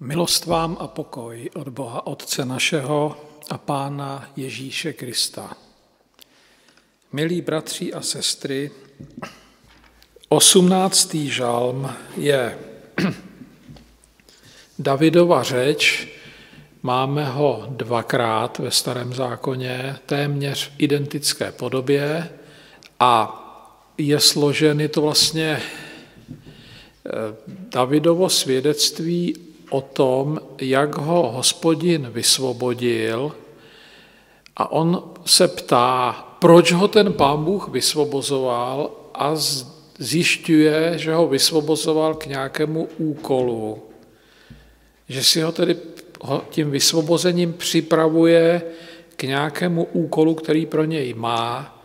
Milost vám a pokoj od Boha Otce našeho a Pána Ježíše Krista. Milí bratři a sestry, osmnáctý žalm je Davidova řeč, máme ho dvakrát ve starém zákoně, téměř v identické podobě a je složen, je to vlastně eh, Davidovo svědectví o tom, jak ho hospodin vysvobodil a on se ptá, proč ho ten pán Bůh vysvobozoval a zjišťuje, že ho vysvobozoval k nějakému úkolu. Že si ho tedy tím vysvobozením připravuje k nějakému úkolu, který pro něj má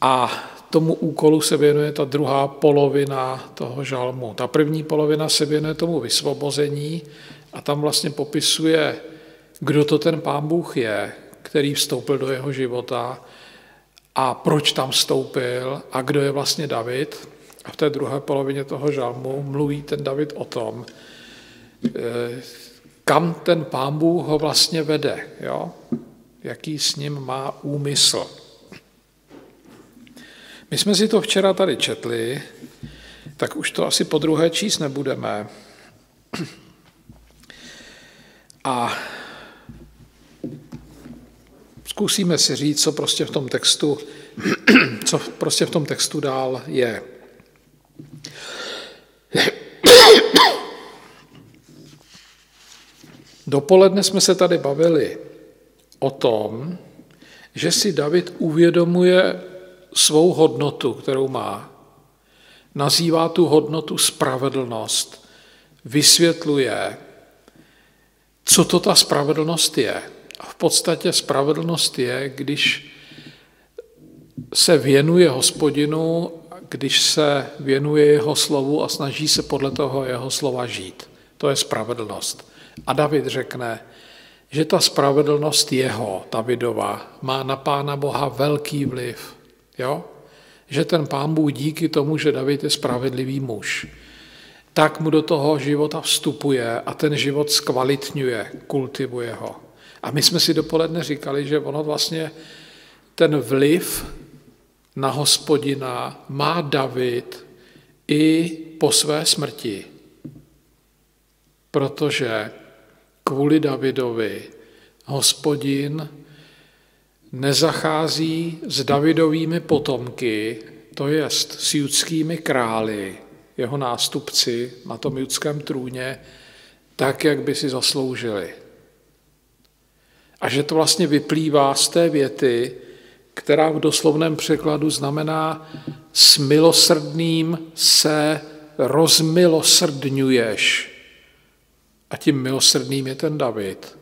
a tomu úkolu se věnuje ta druhá polovina toho žalmu. Ta první polovina se věnuje tomu vysvobození a tam vlastně popisuje, kdo to ten pán Bůh je, který vstoupil do jeho života a proč tam vstoupil a kdo je vlastně David. A v té druhé polovině toho žalmu mluví ten David o tom, eh, kam ten pán Bůh ho vlastně vede, jo? jaký s ním má úmysl. My jsme si to včera tady četli, tak už to asi po druhé číst nebudeme. A zkusíme si říct, co prostě v tom textu, co prostě v tom textu dál je. Dopoledne jsme se tady bavili o tom, že si David uvědomuje svou hodnotu, kterou má. Nazývá tu hodnotu spravedlnost. Vysvětluje, co to ta spravedlnost je. A v podstatě spravedlnost je, když se věnuje hospodinu, když se věnuje jeho slovu a snaží se podle toho jeho slova žít. To je spravedlnost. A David řekne, že ta spravedlnost jeho, Davidova, má na Pána Boha velký vliv. Jo? Že ten pán Bůh díky tomu, že David je spravedlivý muž, tak mu do toho života vstupuje a ten život zkvalitňuje, kultivuje ho. A my jsme si dopoledne říkali, že ono vlastně ten vliv na hospodina má David i po své smrti. Protože kvůli Davidovi hospodin nezachází s Davidovými potomky, to jest s judskými králi, jeho nástupci na tom judském trůně, tak, jak by si zasloužili. A že to vlastně vyplývá z té věty, která v doslovném překladu znamená s milosrdným se rozmilosrdňuješ. A tím milosrdným je ten David.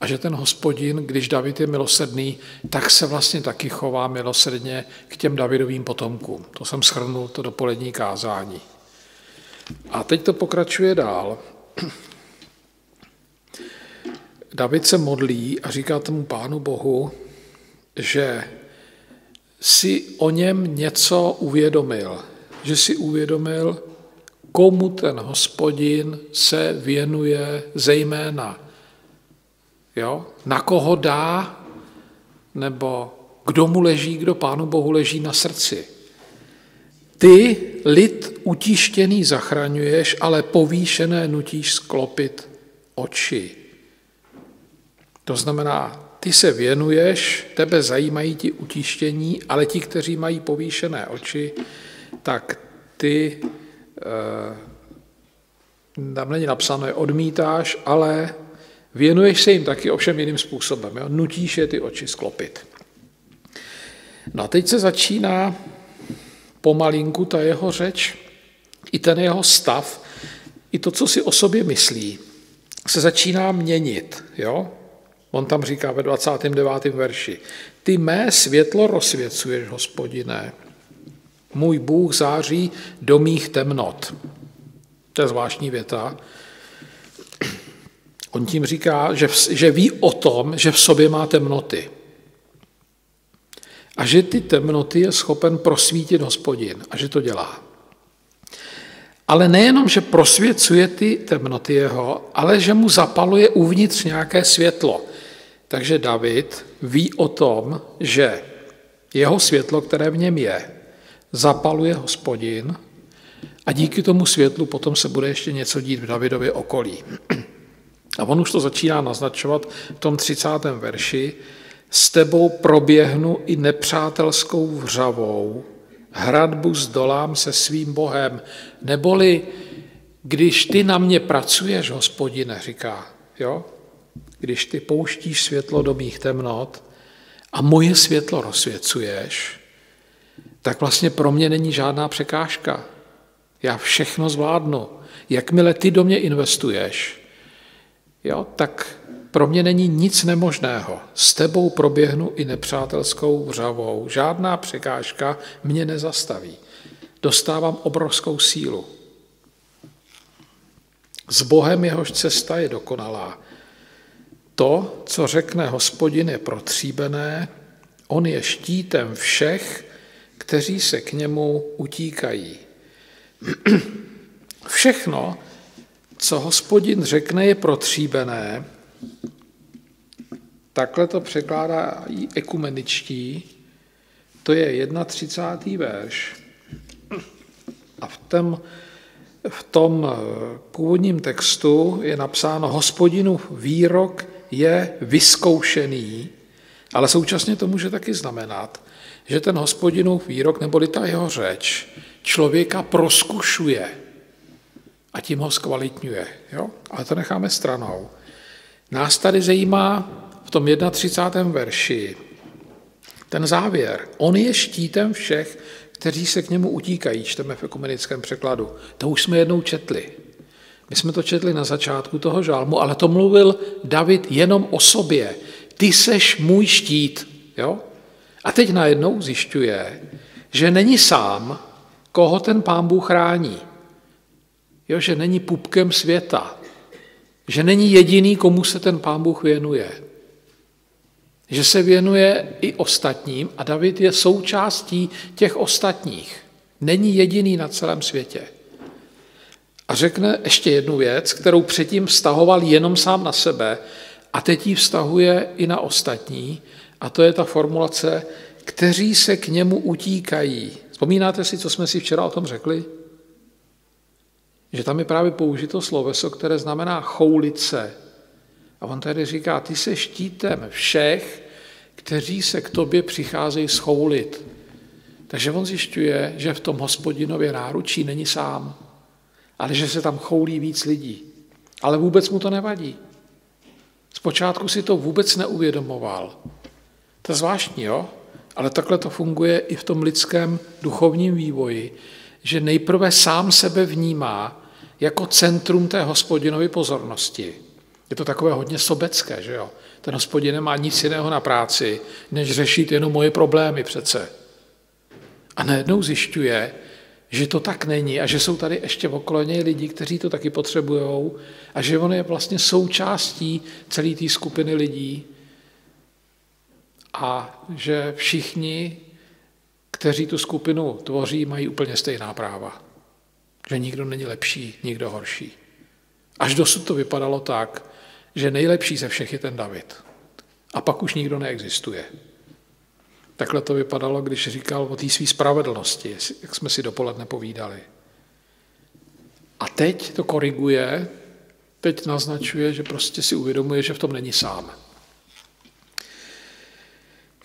A že ten hospodin, když David je milosrdný, tak se vlastně taky chová milosrdně k těm Davidovým potomkům. To jsem schrnul to dopolední kázání. A teď to pokračuje dál. David se modlí a říká tomu Pánu Bohu, že si o něm něco uvědomil, že si uvědomil, komu ten hospodin se věnuje zejména Jo? Na koho dá, nebo kdo mu leží, kdo Pánu Bohu leží na srdci. Ty lid utištěný zachraňuješ, ale povýšené nutíš sklopit oči. To znamená, ty se věnuješ, tebe zajímají ti utištění, ale ti, kteří mají povýšené oči, tak ty, eh, tam není napsané, odmítáš, ale Věnuješ se jim taky ovšem jiným způsobem. Jo? Nutíš je ty oči sklopit. No a teď se začíná pomalinku ta jeho řeč, i ten jeho stav, i to, co si o sobě myslí, se začíná měnit. Jo? On tam říká ve 29. verši, ty mé světlo rozsvěcuješ, hospodiné. Můj Bůh září do mých temnot. To je zvláštní věta. On tím říká, že, že ví o tom, že v sobě má temnoty. A že ty temnoty je schopen prosvítit hospodin. A že to dělá. Ale nejenom, že prosvěcuje ty temnoty jeho, ale že mu zapaluje uvnitř nějaké světlo. Takže David ví o tom, že jeho světlo, které v něm je, zapaluje hospodin a díky tomu světlu potom se bude ještě něco dít v Davidově okolí. A on už to začíná naznačovat v tom 30. verši. S tebou proběhnu i nepřátelskou vřavou, hradbu zdolám se svým Bohem. Neboli, když ty na mě pracuješ, hospodine, říká, jo? když ty pouštíš světlo do mých temnot a moje světlo rozsvěcuješ, tak vlastně pro mě není žádná překážka. Já všechno zvládnu. Jakmile ty do mě investuješ, jo, tak pro mě není nic nemožného. S tebou proběhnu i nepřátelskou vřavou. Žádná překážka mě nezastaví. Dostávám obrovskou sílu. S Bohem jehož cesta je dokonalá. To, co řekne hospodin, je protříbené, on je štítem všech, kteří se k němu utíkají. Všechno, co hospodin řekne, je protříbené. Takhle to překládá i ekumeničtí. To je 31. verš. A v tom, v tom původním textu je napsáno hospodinu výrok je vyzkoušený, ale současně to může taky znamenat, že ten hospodinův výrok neboli ta jeho řeč člověka proskušuje a tím ho zkvalitňuje. Jo? Ale to necháme stranou. Nás tady zajímá v tom 31. verši ten závěr. On je štítem všech, kteří se k němu utíkají, čteme v ekumenickém překladu. To už jsme jednou četli. My jsme to četli na začátku toho žálmu, ale to mluvil David jenom o sobě. Ty seš můj štít. Jo? A teď najednou zjišťuje, že není sám, koho ten pán Bůh chrání. Jo, že není pupkem světa. Že není jediný, komu se ten pán Bůh věnuje. Že se věnuje i ostatním a David je součástí těch ostatních. Není jediný na celém světě. A řekne ještě jednu věc, kterou předtím vztahoval jenom sám na sebe a teď ji vztahuje i na ostatní, a to je ta formulace, kteří se k němu utíkají. Vzpomínáte si, co jsme si včera o tom řekli? Že tam je právě použito sloveso, které znamená choulit se. A on tady říká, ty se štítem všech, kteří se k tobě přicházejí schoulit. Takže on zjišťuje, že v tom hospodinově náručí není sám, ale že se tam choulí víc lidí. Ale vůbec mu to nevadí. Zpočátku si to vůbec neuvědomoval. To je zvláštní, jo? Ale takhle to funguje i v tom lidském duchovním vývoji, že nejprve sám sebe vnímá jako centrum té hospodinovy pozornosti. Je to takové hodně sobecké, že jo? Ten hospodin nemá nic jiného na práci, než řešit jenom moje problémy přece. A najednou zjišťuje, že to tak není a že jsou tady ještě okolo něj lidi, kteří to taky potřebují a že on je vlastně součástí celé té skupiny lidí a že všichni, kteří tu skupinu tvoří, mají úplně stejná práva. Že nikdo není lepší, nikdo horší. Až dosud to vypadalo tak, že nejlepší ze všech je ten David. A pak už nikdo neexistuje. Takhle to vypadalo, když říkal o té své spravedlnosti, jak jsme si dopoledne povídali. A teď to koriguje, teď naznačuje, že prostě si uvědomuje, že v tom není sám.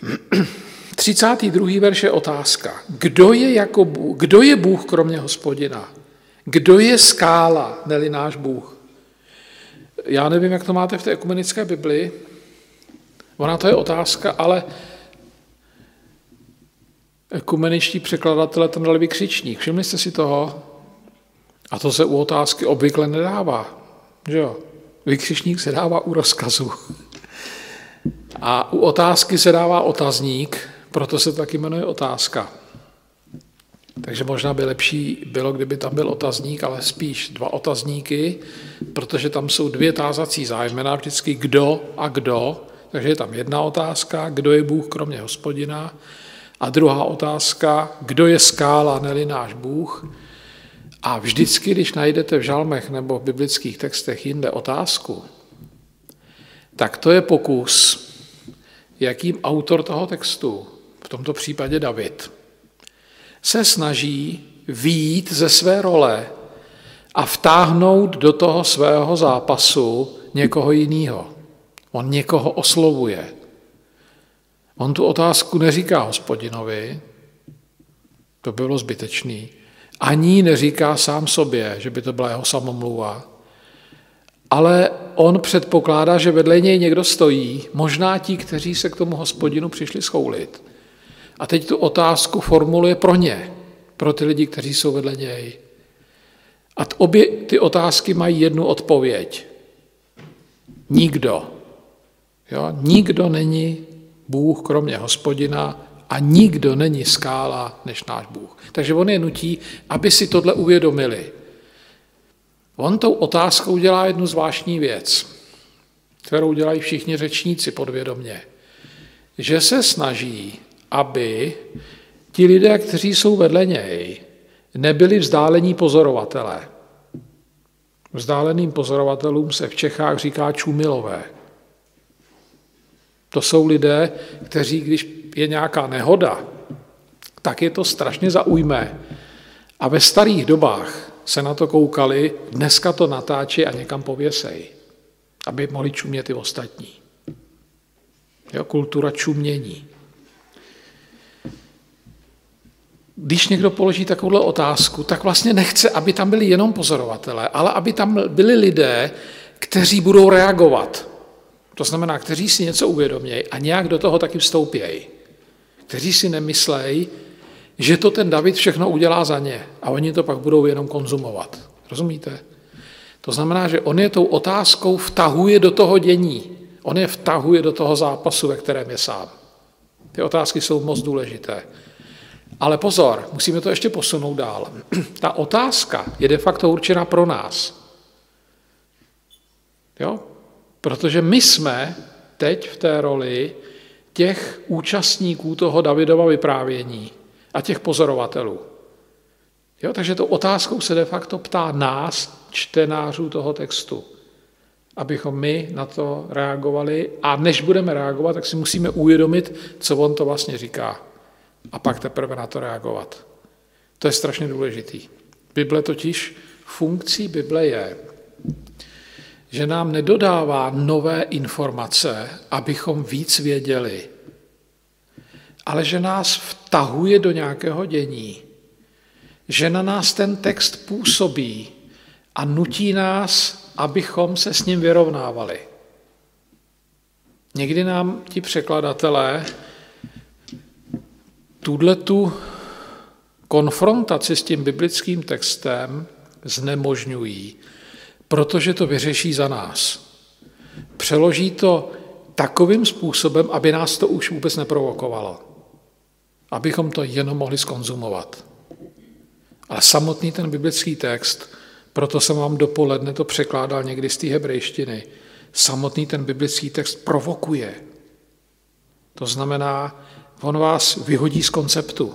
32. verš je otázka. Kdo je, jako Bůh, kdo je Bůh kromě hospodina? Kdo je skála, neli náš Bůh? Já nevím, jak to máte v té ekumenické Bibli. Ona to je otázka, ale ekumeničtí překladatelé tam dali vykřičník. Všimli jste si toho? A to se u otázky obvykle nedává. Že jo? Vykřičník se dává u rozkazu. A u otázky se dává otazník, proto se taky jmenuje otázka. Takže možná by lepší bylo, kdyby tam byl otazník, ale spíš dva otazníky, protože tam jsou dvě tázací zájmena, vždycky kdo a kdo. Takže je tam jedna otázka, kdo je Bůh kromě hospodina, a druhá otázka, kdo je skála, neli náš Bůh. A vždycky, když najdete v žalmech nebo v biblických textech jinde otázku, tak to je pokus, jakým autor toho textu, tomto případě David, se snaží výjít ze své role a vtáhnout do toho svého zápasu někoho jiného. On někoho oslovuje. On tu otázku neříká hospodinovi, to bylo zbytečný, ani neříká sám sobě, že by to byla jeho samomluva, ale on předpokládá, že vedle něj někdo stojí, možná ti, kteří se k tomu hospodinu přišli schoulit. A teď tu otázku formuluje pro ně, pro ty lidi, kteří jsou vedle něj. A obě ty otázky mají jednu odpověď. Nikdo. Jo? Nikdo není Bůh kromě hospodina a nikdo není skála než náš Bůh. Takže on je nutí, aby si tohle uvědomili. On tou otázkou dělá jednu zvláštní věc, kterou dělají všichni řečníci podvědomně. Že se snaží, aby ti lidé, kteří jsou vedle něj, nebyli vzdálení pozorovatelé. Vzdáleným pozorovatelům se v Čechách říká čumilové. To jsou lidé, kteří, když je nějaká nehoda, tak je to strašně zaujmé. A ve starých dobách se na to koukali, dneska to natáčí a někam pověsej, aby mohli čumět i ostatní. Jo, kultura čumění. Když někdo položí takovouhle otázku, tak vlastně nechce, aby tam byli jenom pozorovatelé, ale aby tam byli lidé, kteří budou reagovat. To znamená, kteří si něco uvědomějí a nějak do toho taky vstoupějí. Kteří si nemyslejí, že to ten David všechno udělá za ně a oni to pak budou jenom konzumovat. Rozumíte? To znamená, že on je tou otázkou vtahuje do toho dění. On je vtahuje do toho zápasu, ve kterém je sám. Ty otázky jsou moc důležité. Ale pozor, musíme to ještě posunout dál. Ta otázka je de facto určena pro nás. Jo? Protože my jsme teď v té roli těch účastníků toho Davidova vyprávění a těch pozorovatelů. Jo, takže to otázkou se de facto ptá nás, čtenářů toho textu, abychom my na to reagovali a než budeme reagovat, tak si musíme uvědomit, co on to vlastně říká a pak teprve na to reagovat. To je strašně důležitý. Bible totiž, funkcí Bible je, že nám nedodává nové informace, abychom víc věděli, ale že nás vtahuje do nějakého dění, že na nás ten text působí a nutí nás, abychom se s ním vyrovnávali. Někdy nám ti překladatelé tuhle tu konfrontaci s tím biblickým textem znemožňují, protože to vyřeší za nás. Přeloží to takovým způsobem, aby nás to už vůbec neprovokovalo. Abychom to jenom mohli skonzumovat. Ale samotný ten biblický text, proto jsem vám dopoledne to překládal někdy z té hebrejštiny, samotný ten biblický text provokuje. To znamená, on vás vyhodí z konceptu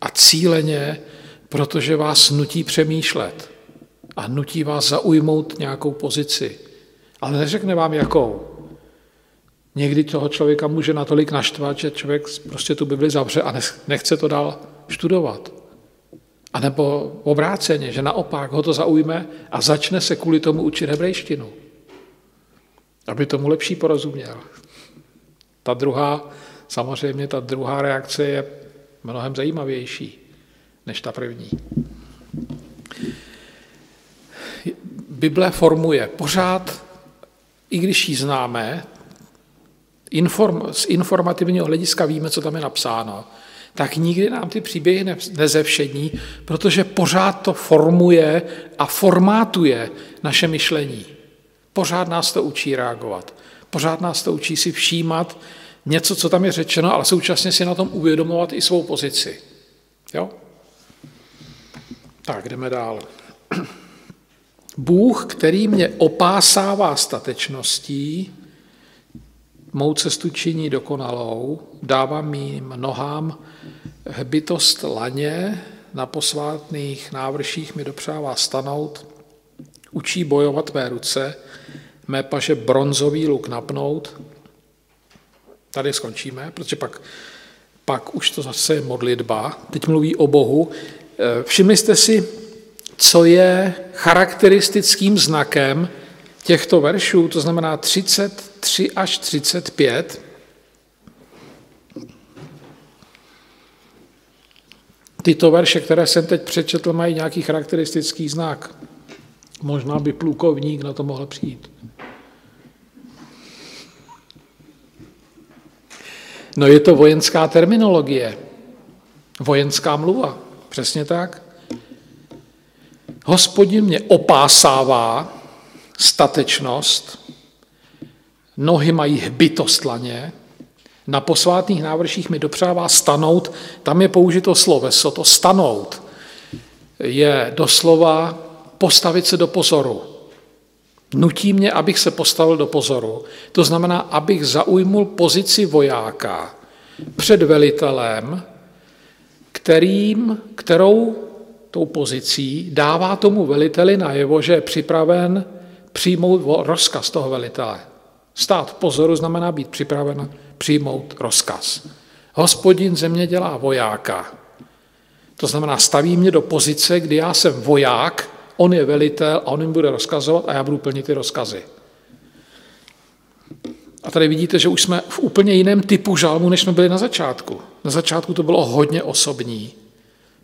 a cíleně, protože vás nutí přemýšlet a nutí vás zaujmout nějakou pozici. Ale neřekne vám jakou. Někdy toho člověka může natolik naštvat, že člověk prostě tu Bibli zavře a nechce to dál studovat. A nebo obráceně, že naopak ho to zaujme a začne se kvůli tomu učit hebrejštinu. Aby tomu lepší porozuměl. Ta druhá, samozřejmě ta druhá reakce je mnohem zajímavější než ta první. Bible formuje pořád, i když ji známe, inform, z informativního hlediska víme, co tam je napsáno, tak nikdy nám ty příběhy ne, nezevšední, protože pořád to formuje a formátuje naše myšlení. Pořád nás to učí reagovat. Pořád nás to učí si všímat něco, co tam je řečeno, ale současně si na tom uvědomovat i svou pozici. Jo? Tak, jdeme dál. Bůh, který mě opásává statečností, mou cestu činí dokonalou, dává mým nohám hbitost laně, na posvátných návrších mi dopřává stanout, učí bojovat mé ruce, mé paže bronzový luk napnout. Tady skončíme, protože pak, pak už to zase je modlitba. Teď mluví o Bohu. Eh, všimli jste si, co je charakteristickým znakem těchto veršů, to znamená 33 až 35. Tyto verše, které jsem teď přečetl, mají nějaký charakteristický znak. Možná by plukovník na to mohl přijít. No je to vojenská terminologie, vojenská mluva, přesně tak. Hospodin mě opásává statečnost, nohy mají hbytostlaně, na posvátných návrších mi dopřává stanout, tam je použito sloveso, to stanout je doslova postavit se do pozoru. Nutí mě, abych se postavil do pozoru. To znamená, abych zaujmul pozici vojáka před velitelem, kterým, kterou tou pozicí dává tomu veliteli najevo, že je připraven přijmout rozkaz toho velitele. Stát v pozoru znamená být připraven přijmout rozkaz. Hospodin země dělá vojáka. To znamená, staví mě do pozice, kdy já jsem voják, on je velitel a on jim bude rozkazovat a já budu plnit ty rozkazy. A tady vidíte, že už jsme v úplně jiném typu žalmu, než jsme byli na začátku. Na začátku to bylo hodně osobní,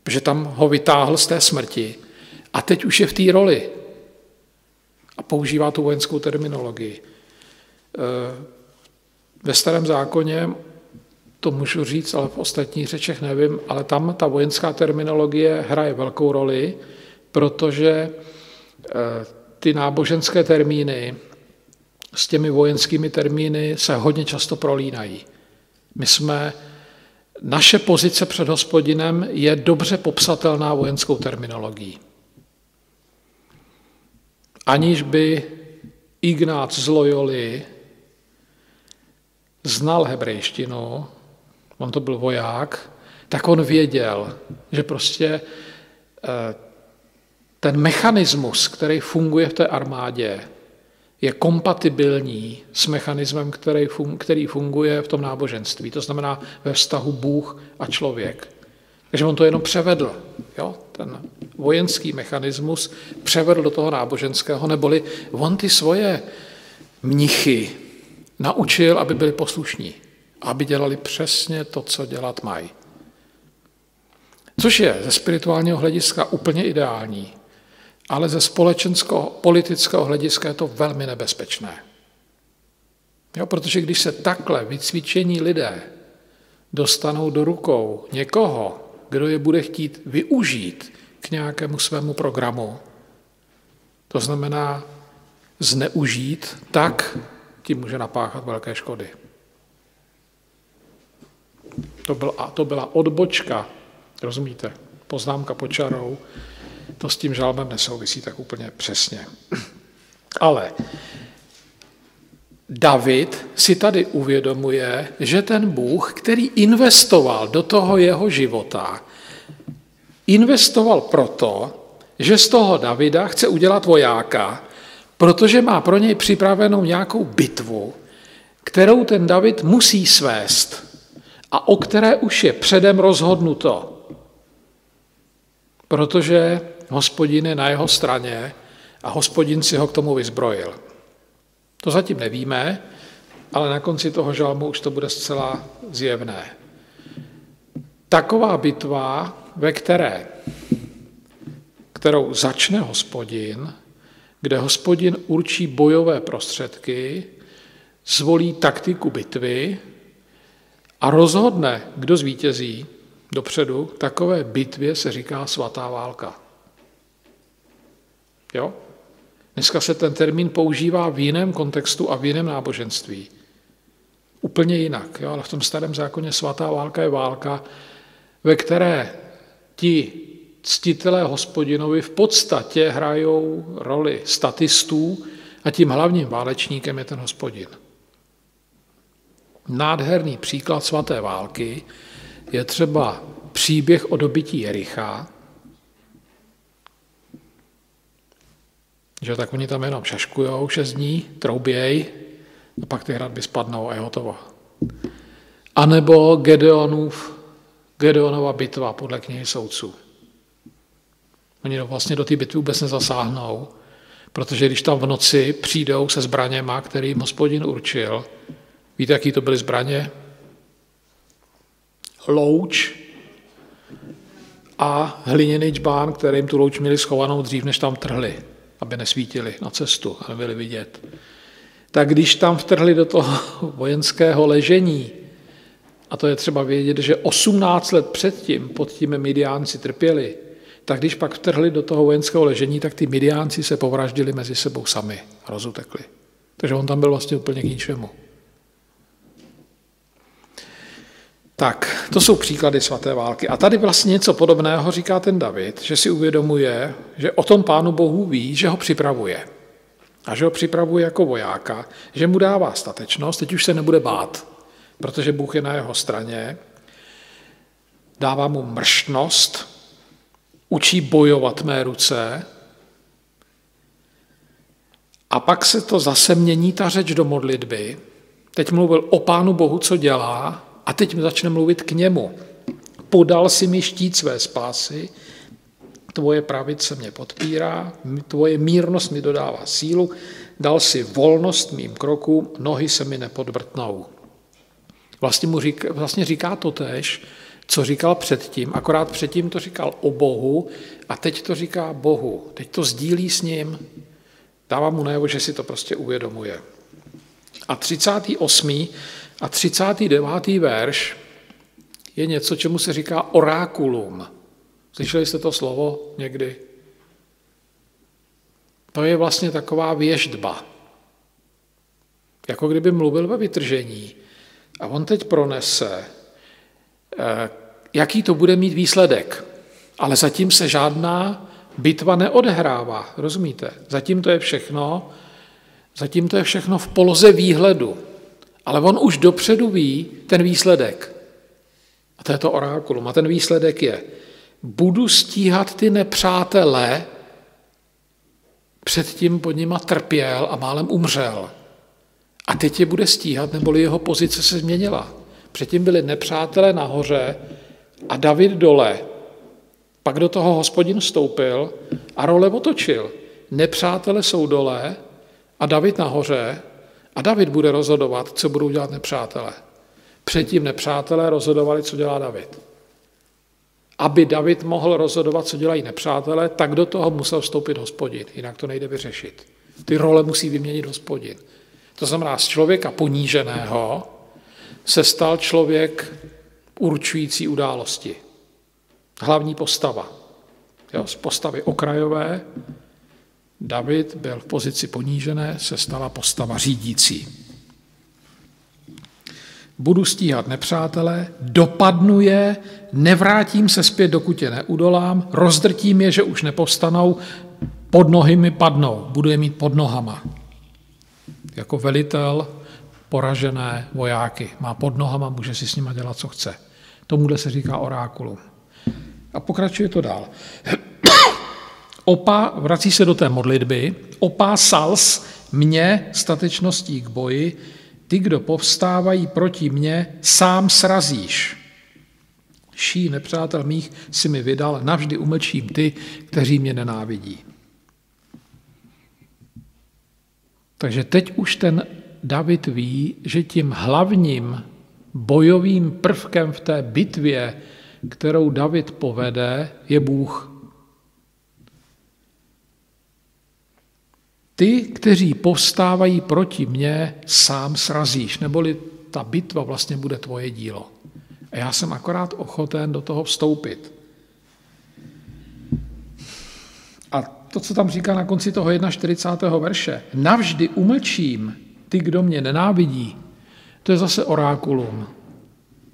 protože tam ho vytáhl z té smrti. A teď už je v té roli. A používá tu vojenskou terminologii. Eh, ve starém zákoně to můžu říct, ale v ostatních řečech nevím, ale tam ta vojenská terminologie hraje velkou roli, protože eh, ty náboženské termíny s těmi vojenskými termíny se hodně často prolínají. My jsme, naše pozice před hospodinem je dobře popsatelná vojenskou terminologií. Aniž by Ignác z Loyoli znal hebrejštinu, on to byl voják, tak on věděl, že prostě eh, ten mechanismus, který funguje v té armádě, je kompatibilní s mechanismem, který, funguje v tom náboženství, to znamená ve vztahu Bůh a člověk. Takže on to jenom převedl. Jo? Ten vojenský mechanismus převedl do toho náboženského, neboli on ty svoje mnichy naučil, aby byli poslušní, aby dělali přesně to, co dělat mají. Což je ze spirituálního hlediska úplně ideální, ale ze společenského politického hlediska je to velmi nebezpečné. Jo, protože když se takhle vycvičení lidé dostanou do rukou někoho, kdo je bude chtít využít k nějakému svému programu, to znamená zneužít, tak tím může napáchat velké škody. To, byl, a to byla odbočka, rozumíte, poznámka počarou, to s tím žalmem nesouvisí tak úplně přesně. Ale David si tady uvědomuje, že ten Bůh, který investoval do toho jeho života, investoval proto, že z toho Davida chce udělat vojáka, protože má pro něj připravenou nějakou bitvu, kterou ten David musí svést a o které už je předem rozhodnuto. Protože hospodin je na jeho straně a hospodin si ho k tomu vyzbrojil. To zatím nevíme, ale na konci toho žalmu už to bude zcela zjevné. Taková bitva, ve které, kterou začne hospodin, kde hospodin určí bojové prostředky, zvolí taktiku bitvy a rozhodne, kdo zvítězí dopředu, takové bitvě se říká svatá válka. Jo? Dneska se ten termín používá v jiném kontextu a v jiném náboženství. Úplně jinak, jo? ale v tom starém zákoně svatá válka je válka, ve které ti ctitelé hospodinovi v podstatě hrajou roli statistů a tím hlavním válečníkem je ten hospodin. Nádherný příklad svaté války je třeba příběh o dobytí Jericha, Že tak oni tam jenom šaškujou šest dní, trouběj, a pak ty hradby spadnou a je hotovo. A nebo Gedeonův, Gedeonova bitva podle knihy soudců. Oni vlastně do té bitvy vůbec nezasáhnou, protože když tam v noci přijdou se zbraněma, jim hospodin určil, víte, jaký to byly zbraně? Louč a hliněný čbán, který jim tu louč měli schovanou dřív, než tam trhli, aby nesvítili na cestu a nebyli vidět. Tak když tam vtrhli do toho vojenského ležení, a to je třeba vědět, že 18 let předtím pod tím Midiánci trpěli, tak když pak vtrhli do toho vojenského ležení, tak ty Midiánci se povraždili mezi sebou sami rozutekli. Takže on tam byl vlastně úplně k ničemu. Tak, to jsou příklady svaté války. A tady vlastně něco podobného říká ten David, že si uvědomuje, že o tom pánu Bohu ví, že ho připravuje. A že ho připravuje jako vojáka, že mu dává statečnost, teď už se nebude bát, protože Bůh je na jeho straně, dává mu mrštnost, učí bojovat mé ruce, a pak se to zase mění ta řeč do modlitby. Teď mluvil o Pánu Bohu, co dělá, a teď začne mluvit k němu. Podal si mi štít své spásy, tvoje pravice mě podpírá, tvoje mírnost mi dodává sílu, dal si volnost mým krokům, nohy se mi nepodvrtnou. Vlastně, mu říká, vlastně říká to tež, co říkal předtím, akorát předtím to říkal o Bohu a teď to říká Bohu. Teď to sdílí s ním, dává mu najevo, že si to prostě uvědomuje. A 38. a 39. verš je něco, čemu se říká orákulum. Slyšeli jste to slovo někdy? To je vlastně taková věždba. Jako kdyby mluvil ve vytržení. A on teď pronese, eh, jaký to bude mít výsledek. Ale zatím se žádná bitva neodhrává, rozumíte? Zatím to je všechno, zatím to je všechno v poloze výhledu. Ale on už dopředu ví ten výsledek. A to je to orákulum. A ten výsledek je, budu stíhat ty nepřátele, předtím pod nima trpěl a málem umřel. A teď je bude stíhat, neboli jeho pozice se změnila. Předtím byli nepřátelé nahoře a David dole. Pak do toho hospodin vstoupil a role otočil. Nepřátelé jsou dole a David nahoře a David bude rozhodovat, co budou dělat nepřátelé. Předtím nepřátelé rozhodovali, co dělá David aby David mohl rozhodovat, co dělají nepřátelé, tak do toho musel vstoupit hospodin, jinak to nejde vyřešit. Ty role musí vyměnit hospodin. To znamená, z člověka poníženého se stal člověk určující události. Hlavní postava. Jo, z postavy okrajové David byl v pozici ponížené, se stala postava řídící budu stíhat nepřátelé, dopadnu je, nevrátím se zpět, dokud je neudolám, rozdrtím je, že už nepovstanou, pod nohy mi padnou, budu je mít pod nohama. Jako velitel poražené vojáky. Má pod nohama, může si s nima dělat, co chce. Tomuhle se říká orákulum. A pokračuje to dál. Opa, vrací se do té modlitby, opa sals mě statečností k boji, ty, kdo povstávají proti mně, sám srazíš. Ší nepřátel mých si mi vydal, navždy umlčím ty, kteří mě nenávidí. Takže teď už ten David ví, že tím hlavním bojovým prvkem v té bitvě, kterou David povede, je Bůh. Ty, kteří povstávají proti mně, sám srazíš, neboli ta bitva vlastně bude tvoje dílo. A já jsem akorát ochoten do toho vstoupit. A to, co tam říká na konci toho 41. verše, navždy umlčím ty, kdo mě nenávidí, to je zase orákulum.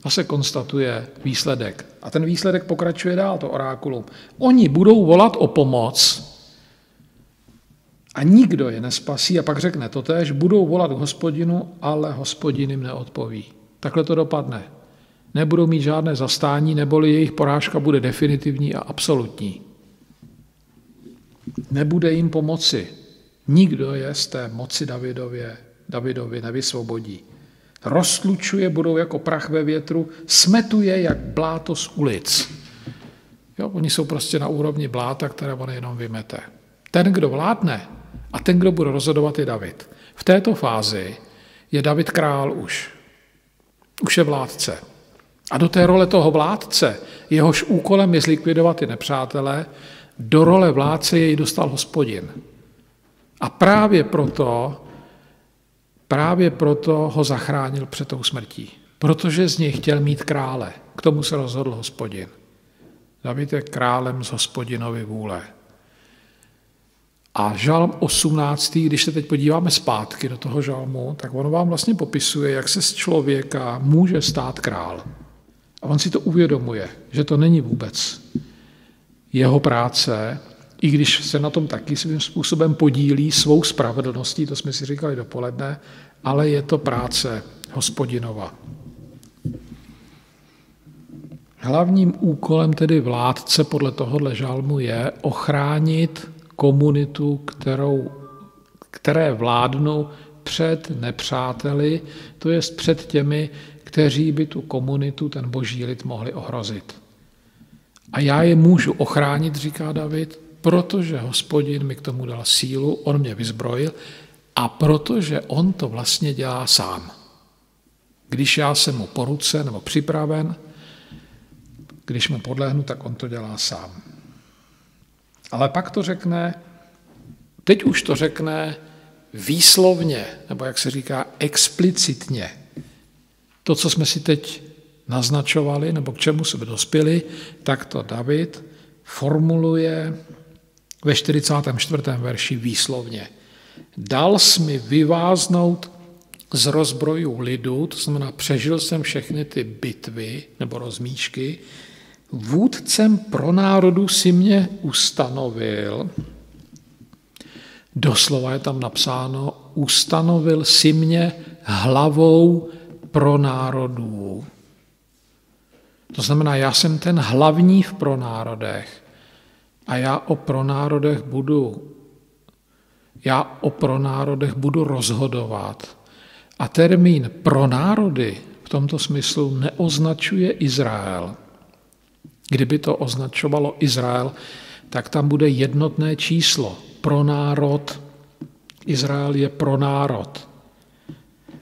Zase konstatuje výsledek. A ten výsledek pokračuje dál, to orákulum. Oni budou volat o pomoc, a nikdo je nespasí a pak řekne totéž, budou volat k hospodinu, ale hospodin jim neodpoví. Takhle to dopadne. Nebudou mít žádné zastání, neboli jejich porážka bude definitivní a absolutní. Nebude jim pomoci. Nikdo je z té moci Davidově, Davidovi nevysvobodí. Rozlučuje, budou jako prach ve větru, smetuje jak bláto z ulic. Jo, oni jsou prostě na úrovni bláta, které on jenom vymete. Ten, kdo vládne a ten, kdo bude rozhodovat, je David. V této fázi je David král už. Už je vládce. A do té role toho vládce, jehož úkolem je zlikvidovat ty nepřátelé, do role vládce jej dostal hospodin. A právě proto, právě proto ho zachránil před tou smrtí. Protože z něj chtěl mít krále. K tomu se rozhodl hospodin. David je králem z hospodinovy vůle. A žalm 18., když se teď podíváme zpátky do toho žalmu, tak on vám vlastně popisuje, jak se z člověka může stát král. A on si to uvědomuje, že to není vůbec jeho práce, i když se na tom taky svým způsobem podílí svou spravedlností, to jsme si říkali dopoledne, ale je to práce hospodinova. Hlavním úkolem tedy vládce podle tohohle žalmu je ochránit komunitu, kterou, které vládnou před nepřáteli, to je před těmi, kteří by tu komunitu, ten boží lid mohli ohrozit. A já je můžu ochránit, říká David, protože hospodin mi k tomu dal sílu, on mě vyzbrojil a protože on to vlastně dělá sám. Když já jsem mu porucen nebo připraven, když mu podlehnu, tak on to dělá sám. Ale pak to řekne, teď už to řekne výslovně, nebo jak se říká, explicitně. To, co jsme si teď naznačovali, nebo k čemu jsme dospěli, tak to David formuluje ve 44. verši výslovně. Dal jsi mi vyváznout z rozbrojů lidu, to znamená, přežil jsem všechny ty bitvy nebo rozmíčky, vůdcem pro národu si mě ustanovil, doslova je tam napsáno, ustanovil si mě hlavou pro národů. To znamená, já jsem ten hlavní v pronárodech a já o pronárodech budu já o pronárodech budu rozhodovat. A termín pro národy v tomto smyslu neoznačuje Izrael. Kdyby to označovalo Izrael, tak tam bude jednotné číslo pro národ. Izrael je pro národ.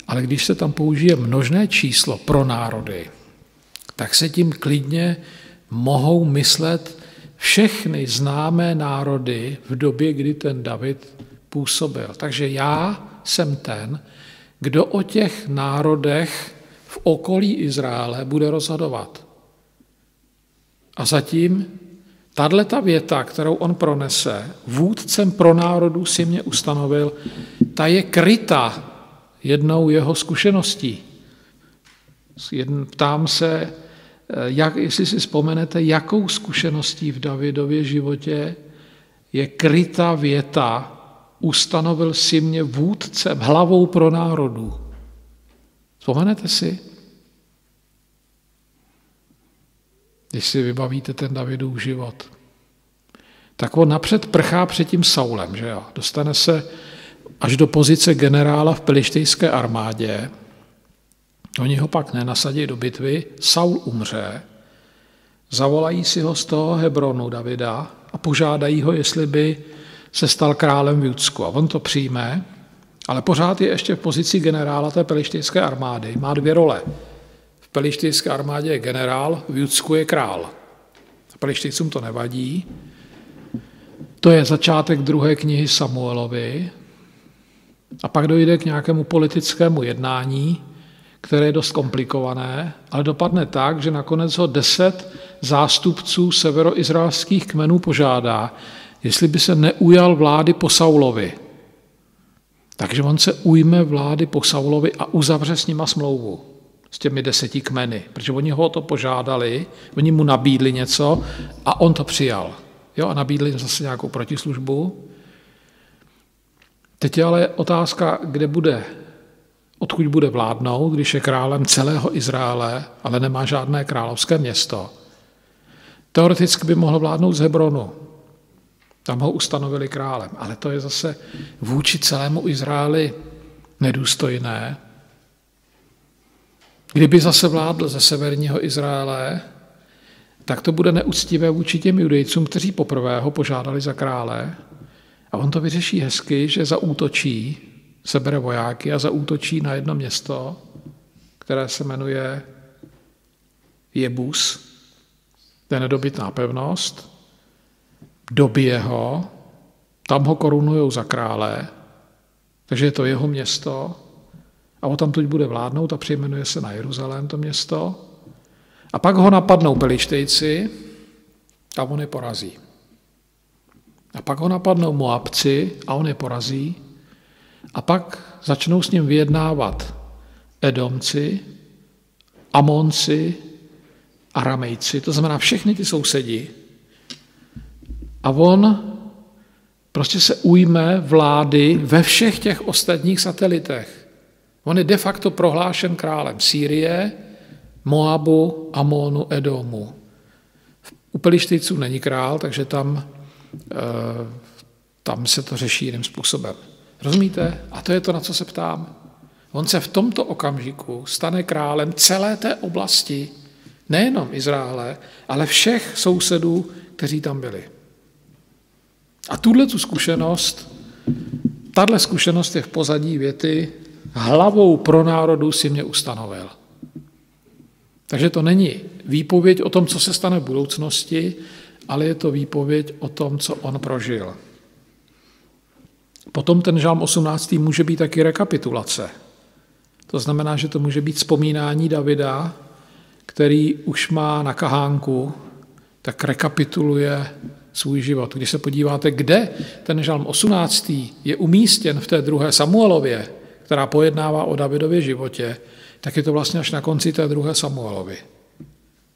Ale když se tam použije množné číslo pro národy, tak se tím klidně mohou myslet všechny známé národy v době, kdy ten David působil. Takže já jsem ten, kdo o těch národech v okolí Izraele bude rozhodovat. A zatím tahle ta věta, kterou on pronese, vůdcem pro národu si mě ustanovil, ta je kryta jednou jeho zkušeností. Ptám se, jak, jestli si vzpomenete, jakou zkušeností v Davidově životě je kryta věta, ustanovil si mě vůdcem, hlavou pro národu. Vzpomenete si? Když si vybavíte ten Davidův život. Tak on napřed prchá před tím Saulem, že jo? Dostane se až do pozice generála v pelištejské armádě, Oni ho pak nenasadí do bitvy, Saul umře, zavolají si ho z toho Hebronu Davida a požádají ho, jestli by se stal králem v Judsku. A on to přijme, ale pořád je ještě v pozici generála té pelištejské armády. Má dvě role. V pelištejské armádě je generál, v Judsku je král. A pelištejcům to nevadí. To je začátek druhé knihy Samuelovi. A pak dojde k nějakému politickému jednání, které je dost komplikované, ale dopadne tak, že nakonec ho deset zástupců severoizraelských kmenů požádá, jestli by se neujal vlády po Saulovi. Takže on se ujme vlády po Saulovi a uzavře s nima smlouvu s těmi deseti kmeny, protože oni ho o to požádali, oni mu nabídli něco a on to přijal. Jo, a nabídli zase nějakou protislužbu. Teď je ale otázka, kde bude odkud bude vládnout, když je králem celého Izraele, ale nemá žádné královské město. Teoreticky by mohl vládnout z Hebronu. Tam ho ustanovili králem. Ale to je zase vůči celému Izraeli nedůstojné. Kdyby zase vládl ze severního Izraele, tak to bude neúctivé vůči těm judejcům, kteří poprvé ho požádali za krále. A on to vyřeší hezky, že zaútočí, sebere vojáky a zaútočí na jedno město, které se jmenuje Jebus, to je nedobytná pevnost, dobije ho, tam ho korunují za krále, takže je to jeho město a o tam teď bude vládnout a přejmenuje se na Jeruzalém to město. A pak ho napadnou pelištejci a on je porazí. A pak ho napadnou Moabci a on je porazí. A pak začnou s ním vyjednávat Edomci, Amonci, Aramejci, to znamená všechny ty sousedi. A on prostě se ujme vlády ve všech těch ostatních satelitech. On je de facto prohlášen králem Sýrie, Moabu, Amonu, Edomu. U Pelištejců není král, takže tam, eh, tam se to řeší jiným způsobem. Rozumíte? A to je to, na co se ptám. On se v tomto okamžiku stane králem celé té oblasti, nejenom Izraele, ale všech sousedů, kteří tam byli. A tuhle tu zkušenost, tahle zkušenost je v pozadí věty hlavou pro národu si mě ustanovil. Takže to není výpověď o tom, co se stane v budoucnosti, ale je to výpověď o tom, co on prožil. Potom ten žalm 18. může být taky rekapitulace. To znamená, že to může být vzpomínání Davida, který už má na kahánku, tak rekapituluje svůj život. Když se podíváte, kde ten žalm 18. je umístěn v té druhé Samuelově, která pojednává o Davidově životě, tak je to vlastně až na konci té druhé Samuelovy.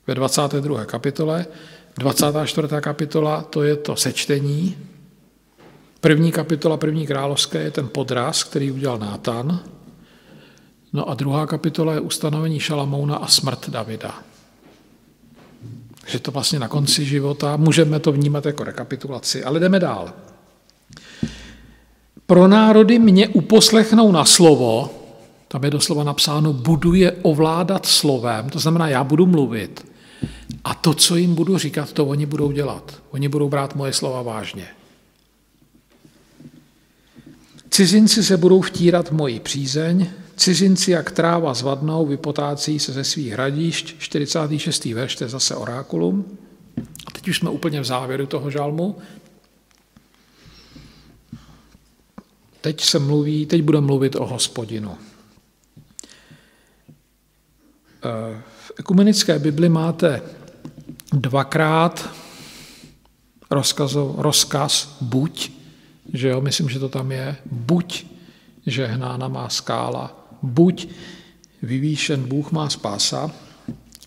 Ve 22. kapitole, 24. kapitola, to je to sečtení. První kapitola, první královské, je ten podraz, který udělal Nátan. No a druhá kapitola je ustanovení Šalamouna a smrt Davida. Že to vlastně na konci života, můžeme to vnímat jako rekapitulaci, ale jdeme dál. Pro národy mě uposlechnou na slovo, tam je doslova napsáno, budu je ovládat slovem, to znamená, já budu mluvit. A to, co jim budu říkat, to oni budou dělat. Oni budou brát moje slova vážně. Cizinci se budou vtírat moji přízeň, cizinci jak tráva zvadnou, vypotácí se ze svých hradišť, 46. verš, to je zase orákulum. A teď už jsme úplně v závěru toho žalmu. Teď se mluví, teď bude mluvit o hospodinu. V ekumenické Bibli máte dvakrát rozkazo, rozkaz buď, že jo, myslím, že to tam je, buď žehnána má skála, buď vyvýšen Bůh má spása.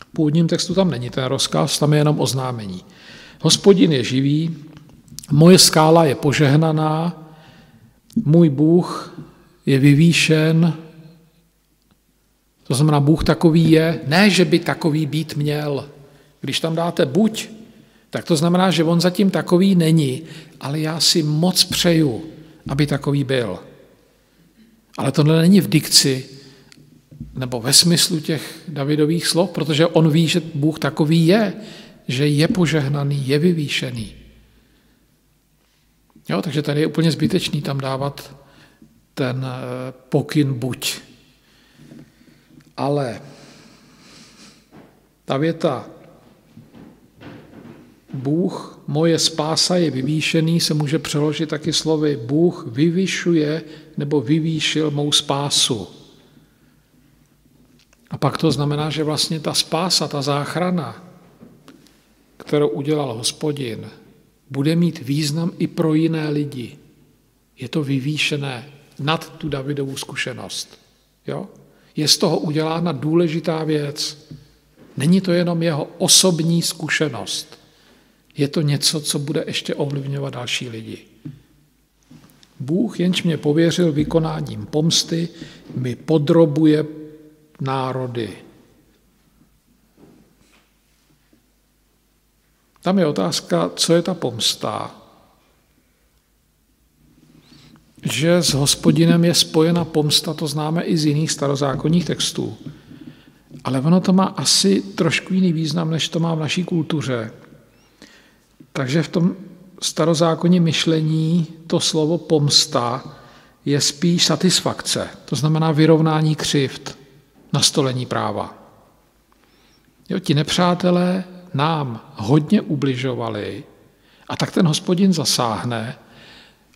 V původním textu tam není ten rozkaz, tam je jenom oznámení. Hospodin je živý, moje skála je požehnaná, můj Bůh je vyvýšen, to znamená, Bůh takový je, ne, že by takový být měl. Když tam dáte buď, tak to znamená, že on zatím takový není, ale já si moc přeju, aby takový byl. Ale to není v dikci nebo ve smyslu těch Davidových slov, protože on ví, že Bůh takový je, že je požehnaný, je vyvýšený. Jo, takže tady je úplně zbytečný tam dávat ten eh, pokyn buď. Ale ta věta Bůh, moje spása je vyvýšený, se může přeložit taky slovy Bůh vyvyšuje nebo vyvýšil mou spásu. A pak to znamená, že vlastně ta spása, ta záchrana, kterou udělal hospodin, bude mít význam i pro jiné lidi. Je to vyvýšené nad tu Davidovou zkušenost. Jo? Je z toho udělána důležitá věc. Není to jenom jeho osobní zkušenost. Je to něco, co bude ještě ovlivňovat další lidi. Bůh, jenž mě pověřil vykonáním pomsty, mi podrobuje národy. Tam je otázka, co je ta pomsta. že s hospodinem je spojena pomsta, to známe i z jiných starozákonních textů. Ale ono to má asi trošku jiný význam, než to má v naší kultuře. Takže v tom starozákonní myšlení to slovo pomsta je spíš satisfakce, to znamená vyrovnání křivt, nastolení práva. Jo, ti nepřátelé nám hodně ubližovali a tak ten hospodin zasáhne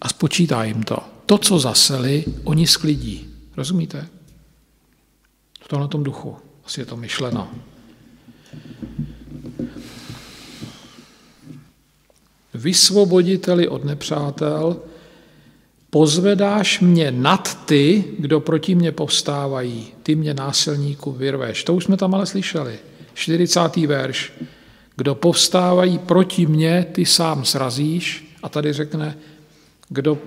a spočítá jim to. To, co zaseli, oni sklidí. Rozumíte? V tomhle tom duchu asi je to myšleno. Vysvoboditeli od nepřátel, pozvedáš mě nad ty, kdo proti mě povstávají, ty mě násilníku vyrveš. To už jsme tam ale slyšeli. 40. verš. Kdo povstávají proti mně, ty sám srazíš. A tady řekne, kdo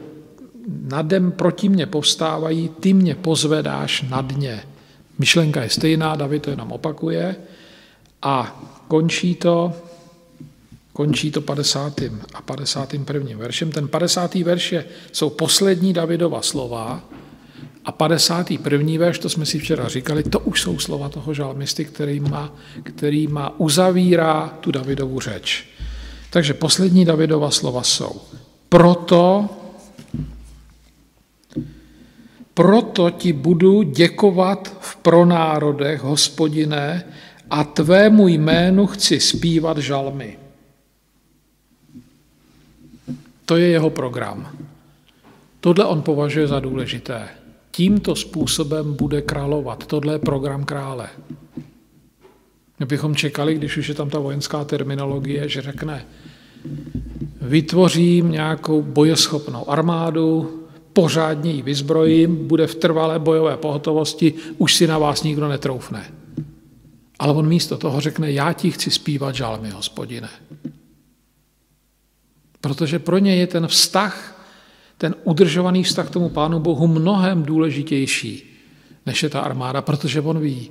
nadem proti mně povstávají, ty mě pozvedáš nad ně. Myšlenka je stejná, David to jenom opakuje. A končí to, končí to 50. a 51. veršem. Ten 50. verš je, jsou poslední Davidova slova a 51. verš, to jsme si včera říkali, to už jsou slova toho žalmisty, který má, který má uzavírá tu Davidovu řeč. Takže poslední Davidova slova jsou proto, proto ti budu děkovat v pronárodech, hospodine, a tvému jménu chci zpívat žalmy. To je jeho program. Tohle on považuje za důležité. Tímto způsobem bude královat. Tohle je program krále. My bychom čekali, když už je tam ta vojenská terminologie, že řekne, vytvořím nějakou bojeschopnou armádu, pořádně ji vyzbrojím, bude v trvalé bojové pohotovosti, už si na vás nikdo netroufne. Ale on místo toho řekne, já ti chci zpívat žalmy, hospodine. Protože pro ně je ten vztah, ten udržovaný vztah k tomu Pánu Bohu mnohem důležitější, než je ta armáda, protože on ví,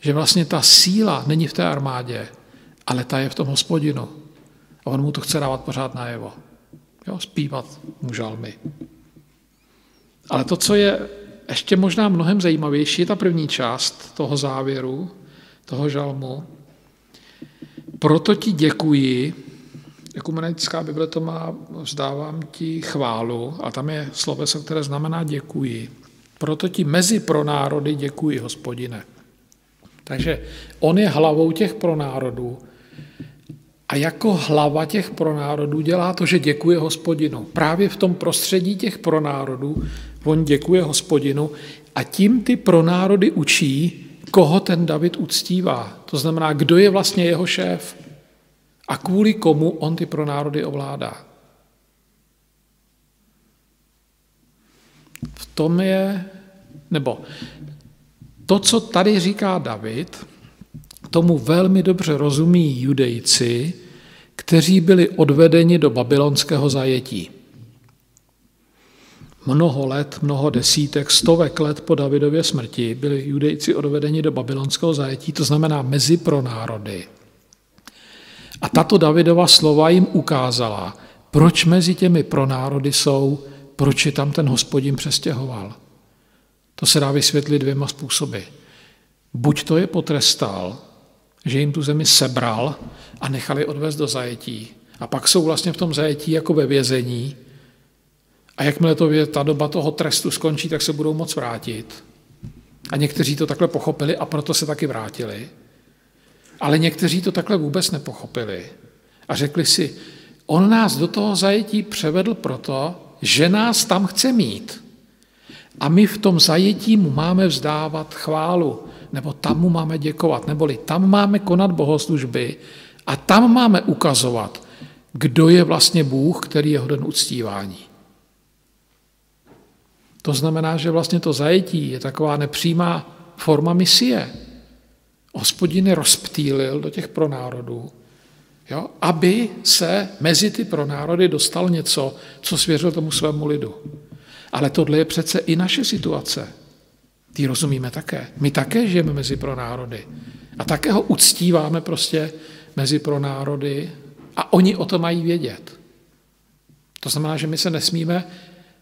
že vlastně ta síla není v té armádě, ale ta je v tom hospodinu. A on mu to chce dávat pořád najevo. Jo, zpívat mu žalmy. Ale to, co je ještě možná mnohem zajímavější, je ta první část toho závěru, toho žalmu. Proto ti děkuji, Ekumenická Bible to má, vzdávám ti chválu, a tam je sloveso, které znamená děkuji. Proto ti mezi pro národy děkuji, hospodine. Takže on je hlavou těch pronárodů a jako hlava těch pronárodů dělá to, že děkuje hospodinu. Právě v tom prostředí těch pronárodů on děkuje hospodinu a tím ty pronárody učí, koho ten David uctívá. To znamená, kdo je vlastně jeho šéf a kvůli komu on ty pronárody ovládá. V tom je, nebo to, co tady říká David, tomu velmi dobře rozumí judejci, kteří byli odvedeni do babylonského zajetí. Mnoho let, mnoho desítek, stovek let po Davidově smrti byli judejci odvedeni do babylonského zajetí, to znamená mezi pro národy. A tato Davidova slova jim ukázala, proč mezi těmi pronárody jsou, proč je tam ten hospodin přestěhoval. To se dá vysvětlit dvěma způsoby. Buď to je potrestal, že jim tu zemi sebral a nechali odvést do zajetí. A pak jsou vlastně v tom zajetí jako ve vězení. A jakmile to je, ta doba toho trestu skončí, tak se budou moc vrátit. A někteří to takhle pochopili a proto se taky vrátili. Ale někteří to takhle vůbec nepochopili a řekli si, on nás do toho zajetí převedl proto, že nás tam chce mít. A my v tom zajetí mu máme vzdávat chválu, nebo tam mu máme děkovat, neboli tam máme konat bohoslužby a tam máme ukazovat, kdo je vlastně Bůh, který je hoden uctívání. To znamená, že vlastně to zajetí je taková nepřímá forma misie. Hospodin je rozptýlil do těch pronárodů, jo, aby se mezi ty pronárody dostal něco, co svěřil tomu svému lidu. Ale tohle je přece i naše situace. Ty rozumíme také. My také žijeme mezi pronárody. A také ho uctíváme prostě mezi pronárody a oni o to mají vědět. To znamená, že my se nesmíme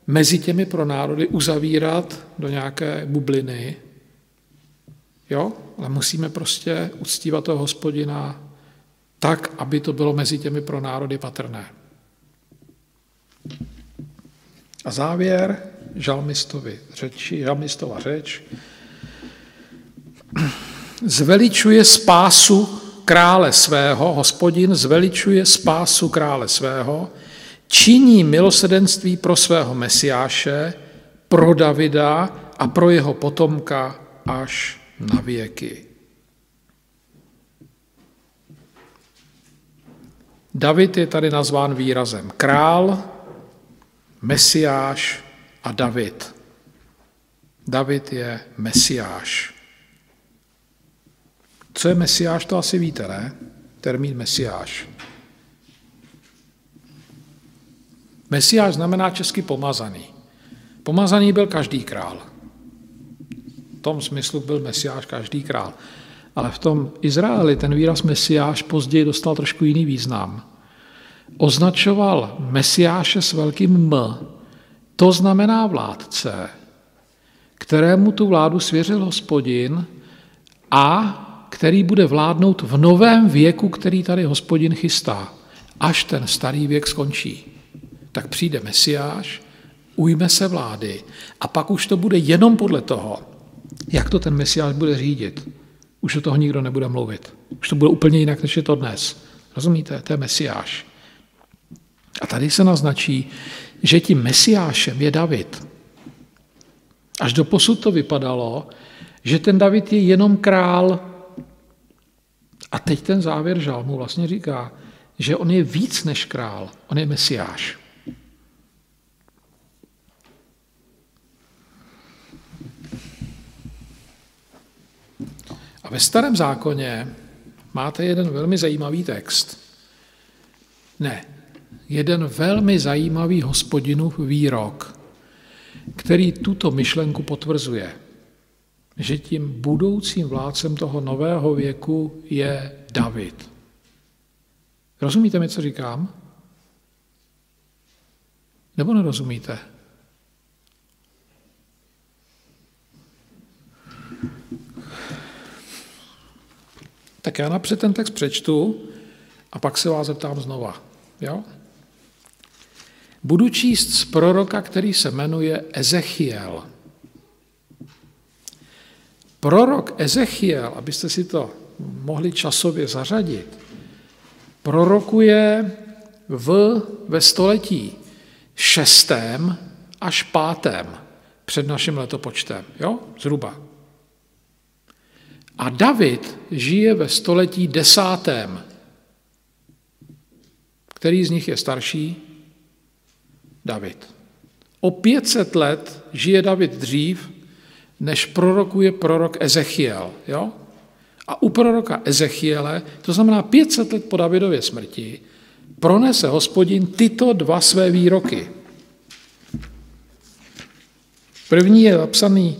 mezi těmi pro národy uzavírat do nějaké bubliny, jo? Ale musíme prostě uctívat toho hospodina tak, aby to bylo mezi těmi pro národy patrné. A závěr žalmistovi řeči, žalmistova řeč. Zveličuje spásu krále svého, hospodin zveličuje spásu krále svého, činí milosedenství pro svého mesiáše, pro Davida a pro jeho potomka až na věky. David je tady nazván výrazem král, mesiáš a David. David je mesiáš. Co je mesiáš, to asi víte, ne? Termín mesiáš. Mesiáš znamená česky pomazaný. Pomazaný byl každý král. V tom smyslu byl mesiáš každý král. Ale v tom Izraeli ten výraz mesiáš později dostal trošku jiný význam. Označoval mesiáše s velkým M. To znamená vládce, kterému tu vládu svěřil hospodin a který bude vládnout v novém věku, který tady hospodin chystá, až ten starý věk skončí. Tak přijde Mesiáš, ujme se vlády a pak už to bude jenom podle toho, jak to ten Mesiáš bude řídit. Už o toho nikdo nebude mluvit. Už to bude úplně jinak, než je to dnes. Rozumíte? To je Mesiáš. A tady se naznačí, že tím Mesiášem je David. Až do posud to vypadalo, že ten David je jenom král, a teď ten závěr žalmu vlastně říká, že on je víc než král, on je mesiáš. Ve starém zákoně máte jeden velmi zajímavý text. Ne, jeden velmi zajímavý hospodinův výrok, který tuto myšlenku potvrzuje že tím budoucím vládcem toho nového věku je David. Rozumíte mi, co říkám? Nebo nerozumíte? Tak já napřed ten text přečtu a pak se vás zeptám znova. Jo? Budu číst z proroka, který se jmenuje Ezechiel. Prorok Ezechiel, abyste si to mohli časově zařadit, prorokuje v, ve století šestém až pátém před naším letopočtem, jo? Zhruba. A David žije ve století desátém. Který z nich je starší? David. O 500 let žije David dřív, než prorokuje prorok Ezechiel. Jo? A u proroka Ezechiele, to znamená 500 let po Davidově smrti, pronese hospodin tyto dva své výroky. První je zapsaný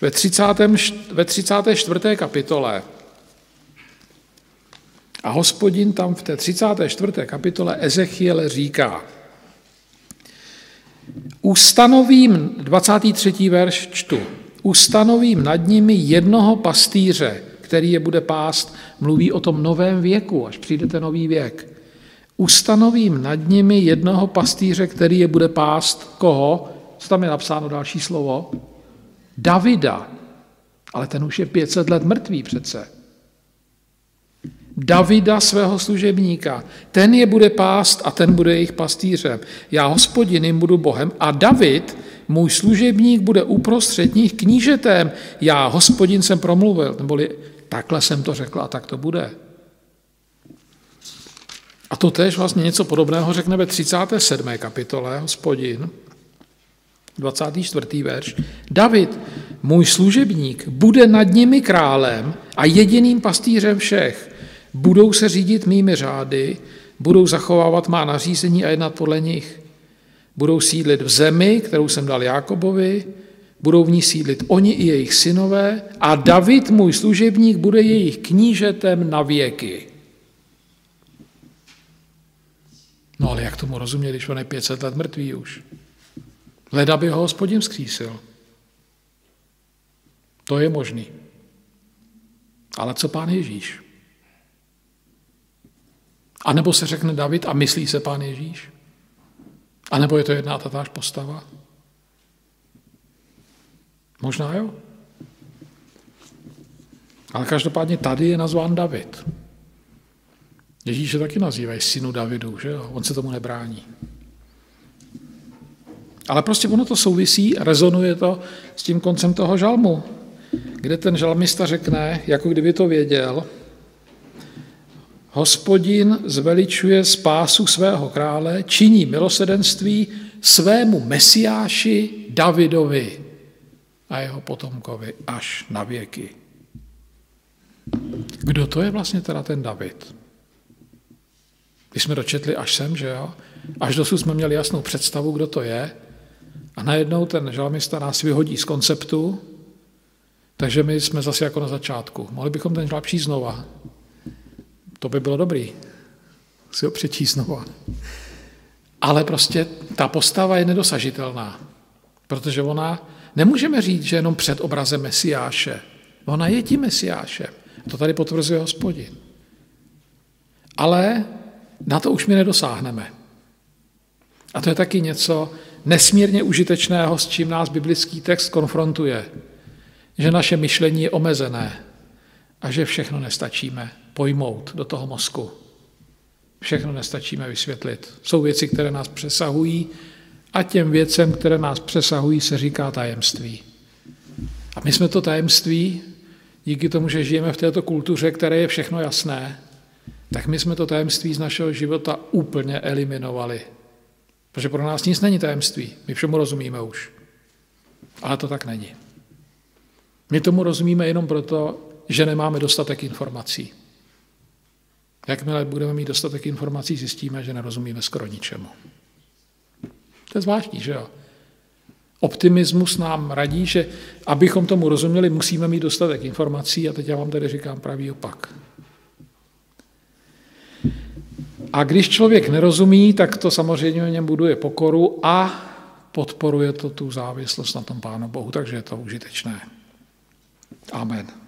ve, 30, ve 34. kapitole. A hospodin tam v té 34. kapitole Ezechiele říká, ustanovím, 23. verš čtu, ustanovím nad nimi jednoho pastýře, který je bude pást, mluví o tom novém věku, až přijde ten nový věk. Ustanovím nad nimi jednoho pastýře, který je bude pást, koho? Co tam je napsáno další slovo? Davida. Ale ten už je 500 let mrtvý přece. Davida, svého služebníka. Ten je bude pást a ten bude jejich pastýřem. Já hospodin jim budu Bohem a David můj služebník bude uprostřed nich knížetem. Já, hospodin, jsem promluvil, neboli takhle jsem to řekl a tak to bude. A to tež vlastně něco podobného řekne ve 37. kapitole hospodin, 24. verš. David, můj služebník, bude nad nimi králem a jediným pastýřem všech. Budou se řídit mými řády, budou zachovávat má nařízení a jednat podle nich. Budou sídlit v zemi, kterou jsem dal Jákobovi, budou v ní sídlit oni i jejich synové a David, můj služebník, bude jejich knížetem na věky. No ale jak tomu rozumět, když on je 500 let mrtvý už? Leda by ho hospodin vzkřísil. To je možný. Ale co pán Ježíš? A nebo se řekne David a myslí se pán Ježíš? A nebo je to jedna tatáž postava? Možná jo. Ale každopádně tady je nazván David. Ježíše taky nazývají synu Davidu, že jo? On se tomu nebrání. Ale prostě ono to souvisí, rezonuje to s tím koncem toho žalmu, kde ten žalmista řekne, jako kdyby to věděl, Hospodin zveličuje spásu svého krále, činí milosedenství svému mesiáši Davidovi a jeho potomkovi až na věky. Kdo to je vlastně teda ten David? Když jsme dočetli až sem, že jo? Až dosud jsme měli jasnou představu, kdo to je, a najednou ten žalmista nás vyhodí z konceptu, takže my jsme zase jako na začátku. Mohli bychom ten žalm přijít znova. To by bylo dobrý. Si ho přečíst znova. Ale prostě ta postava je nedosažitelná, protože ona, nemůžeme říct, že jenom před obrazem Mesiáše. Ona je tím Mesiášem. To tady potvrzuje hospodin. Ale na to už my nedosáhneme. A to je taky něco nesmírně užitečného, s čím nás biblický text konfrontuje. Že naše myšlení je omezené a že všechno nestačíme pojmout do toho mozku. Všechno nestačíme vysvětlit. Jsou věci, které nás přesahují a těm věcem, které nás přesahují, se říká tajemství. A my jsme to tajemství, díky tomu, že žijeme v této kultuře, které je všechno jasné, tak my jsme to tajemství z našeho života úplně eliminovali. Protože pro nás nic není tajemství, my všemu rozumíme už. Ale to tak není. My tomu rozumíme jenom proto, že nemáme dostatek informací. Jakmile budeme mít dostatek informací, zjistíme, že nerozumíme skoro ničemu. To je zvláštní, že jo? Optimismus nám radí, že abychom tomu rozuměli, musíme mít dostatek informací a teď já vám tady říkám pravý opak. A když člověk nerozumí, tak to samozřejmě něm buduje pokoru a podporuje to tu závislost na tom Pánu Bohu, takže je to užitečné. Amen.